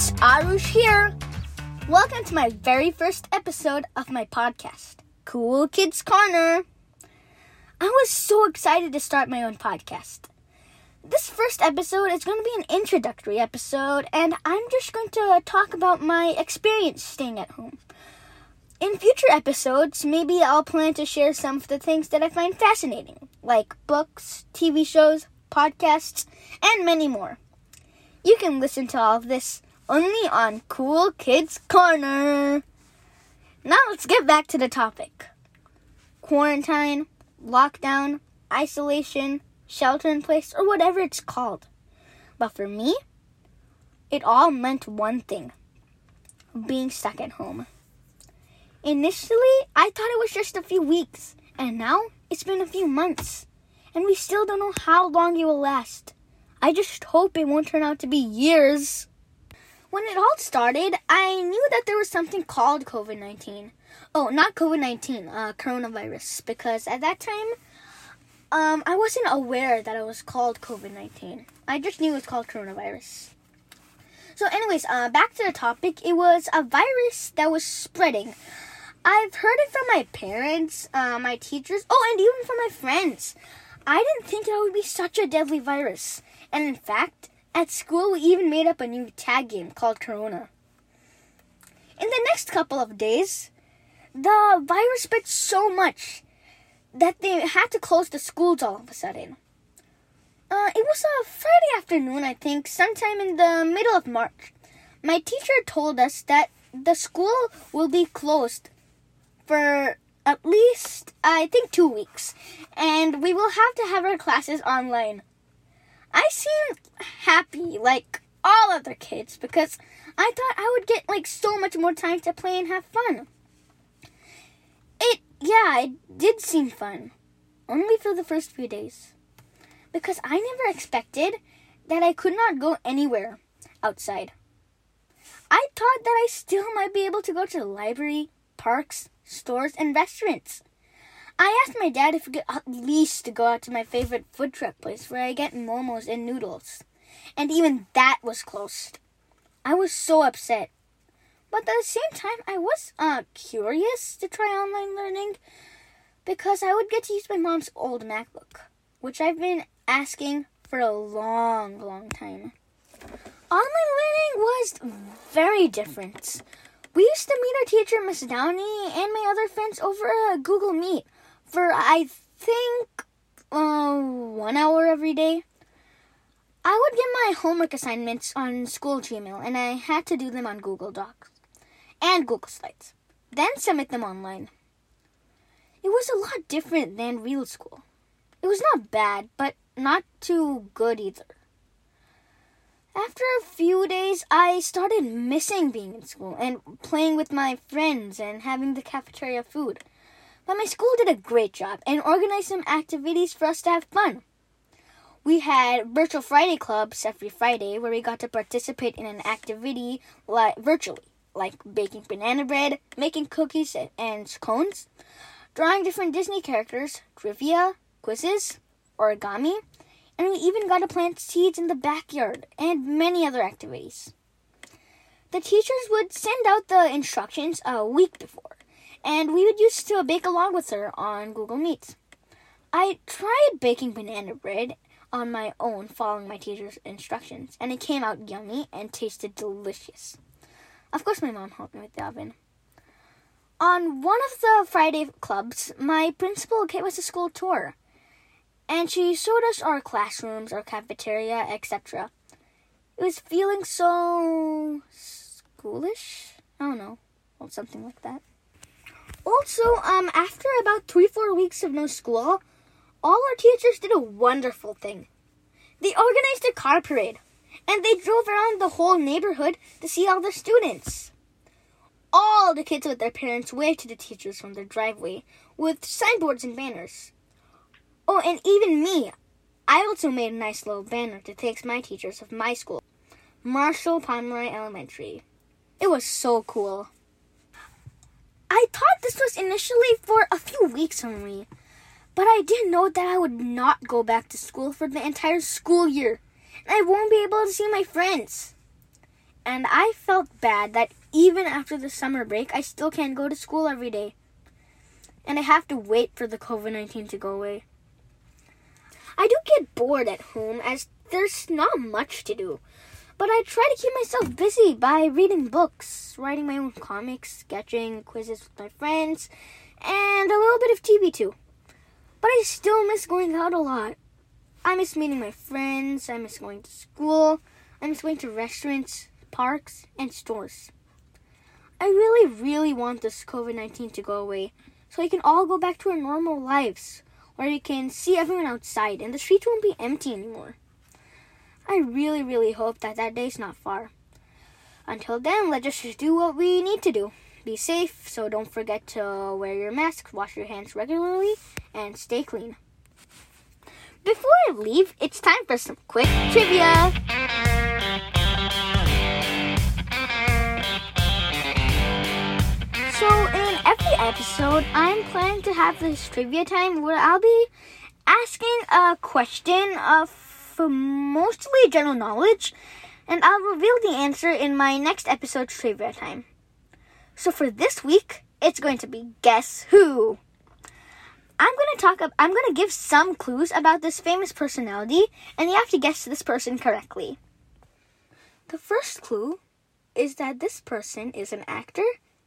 It's Arush here. Welcome to my very first episode of my podcast, Cool Kids Corner. I was so excited to start my own podcast. This first episode is going to be an introductory episode, and I'm just going to talk about my experience staying at home. In future episodes, maybe I'll plan to share some of the things that I find fascinating, like books, TV shows, podcasts, and many more. You can listen to all of this only on Cool Kids Corner. Now let's get back to the topic quarantine, lockdown, isolation, shelter in place, or whatever it's called. But for me, it all meant one thing being stuck at home. Initially, I thought it was just a few weeks, and now it's been a few months, and we still don't know how long it will last. I just hope it won't turn out to be years. When it all started, I knew that there was something called COVID 19. Oh, not COVID 19, uh, coronavirus, because at that time, um, I wasn't aware that it was called COVID 19. I just knew it was called coronavirus. So, anyways, uh, back to the topic. It was a virus that was spreading. I've heard it from my parents, uh, my teachers, oh, and even from my friends. I didn't think that would be such a deadly virus. And in fact, at school, we even made up a new tag game called Corona. In the next couple of days, the virus spread so much that they had to close the schools all of a sudden. Uh, it was a Friday afternoon, I think, sometime in the middle of March. My teacher told us that the school will be closed for at least, I think, two weeks, and we will have to have our classes online. I seemed happy like all other kids because I thought I would get like so much more time to play and have fun. It, yeah, it did seem fun. Only for the first few days. Because I never expected that I could not go anywhere outside. I thought that I still might be able to go to the library, parks, stores, and restaurants. I asked my dad if we could at least go out to my favorite food truck place where I get momos and noodles. And even that was closed. I was so upset. But at the same time, I was uh, curious to try online learning because I would get to use my mom's old MacBook, which I've been asking for a long, long time. Online learning was very different. We used to meet our teacher, Miss Downey, and my other friends over a Google Meet for I think uh, one hour every day. I would get my homework assignments on school Gmail, and I had to do them on Google Docs and Google Slides, then submit them online. It was a lot different than real school. It was not bad, but not too good either. After a few days, I started missing being in school and playing with my friends and having the cafeteria food. But my school did a great job and organized some activities for us to have fun. We had virtual Friday clubs every Friday where we got to participate in an activity like virtually, like baking banana bread, making cookies and cones, drawing different Disney characters, trivia, quizzes, origami, and we even got to plant seeds in the backyard and many other activities. The teachers would send out the instructions a week before and we would used to bake along with her on Google Meets. I tried baking banana bread on my own following my teacher's instructions, and it came out yummy and tasted delicious. Of course, my mom helped me with the oven. On one of the Friday clubs, my principal gave us a school tour, and she showed us our classrooms, our cafeteria, etc. It was feeling so schoolish. I don't know, something like that. Also, um, after about three, four weeks of no school, all our teachers did a wonderful thing. They organized a car parade, and they drove around the whole neighborhood to see all the students. All the kids with their parents waved to the teachers from their driveway with signboards and banners. Oh, and even me. I also made a nice little banner to thank my teachers of my school, Marshall Pomeroy Elementary. It was so cool. I thought this was initially for a few weeks only, but I didn't know that I would not go back to school for the entire school year, and I won't be able to see my friends. and I felt bad that even after the summer break, I still can't go to school every day. And I have to wait for the COVID 19 to go away. I do get bored at home as there's not much to do. But I try to keep myself busy by reading books, writing my own comics, sketching, quizzes with my friends, and a little bit of TV too. But I still miss going out a lot. I miss meeting my friends, I miss going to school, I miss going to restaurants, parks, and stores. I really, really want this COVID 19 to go away so we can all go back to our normal lives where we can see everyone outside and the streets won't be empty anymore. I really, really hope that that day's not far. Until then, let's just do what we need to do. Be safe, so don't forget to wear your mask, wash your hands regularly, and stay clean. Before I leave, it's time for some quick trivia. So, in every episode, I'm planning to have this trivia time where I'll be asking a question of mostly general knowledge, and I'll reveal the answer in my next episode trivia time. So for this week, it's going to be Guess Who? I'm going to talk I'm going to give some clues about this famous personality and you have to guess this person correctly. The first clue is that this person is an actor,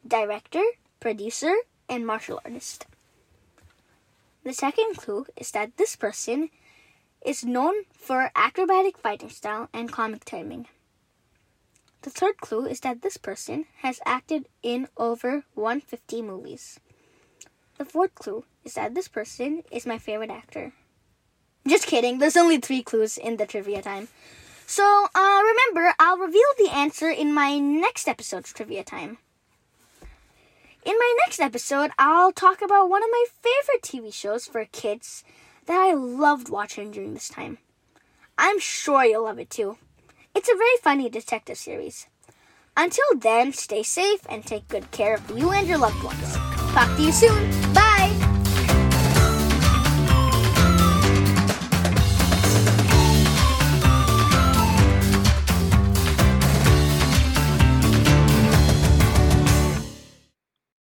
director, producer, and martial artist. The second clue is that this person is known for acrobatic fighting style and comic timing. The third clue is that this person has acted in over 150 movies. The fourth clue is that this person is my favorite actor. Just kidding, there's only three clues in the trivia time. So, uh, remember, I'll reveal the answer in my next episode's trivia time. In my next episode, I'll talk about one of my favorite TV shows for kids that I loved watching during this time. I'm sure you'll love it too. It's a very funny detective series. Until then, stay safe and take good care of you and your loved ones. Talk to you soon. Bye!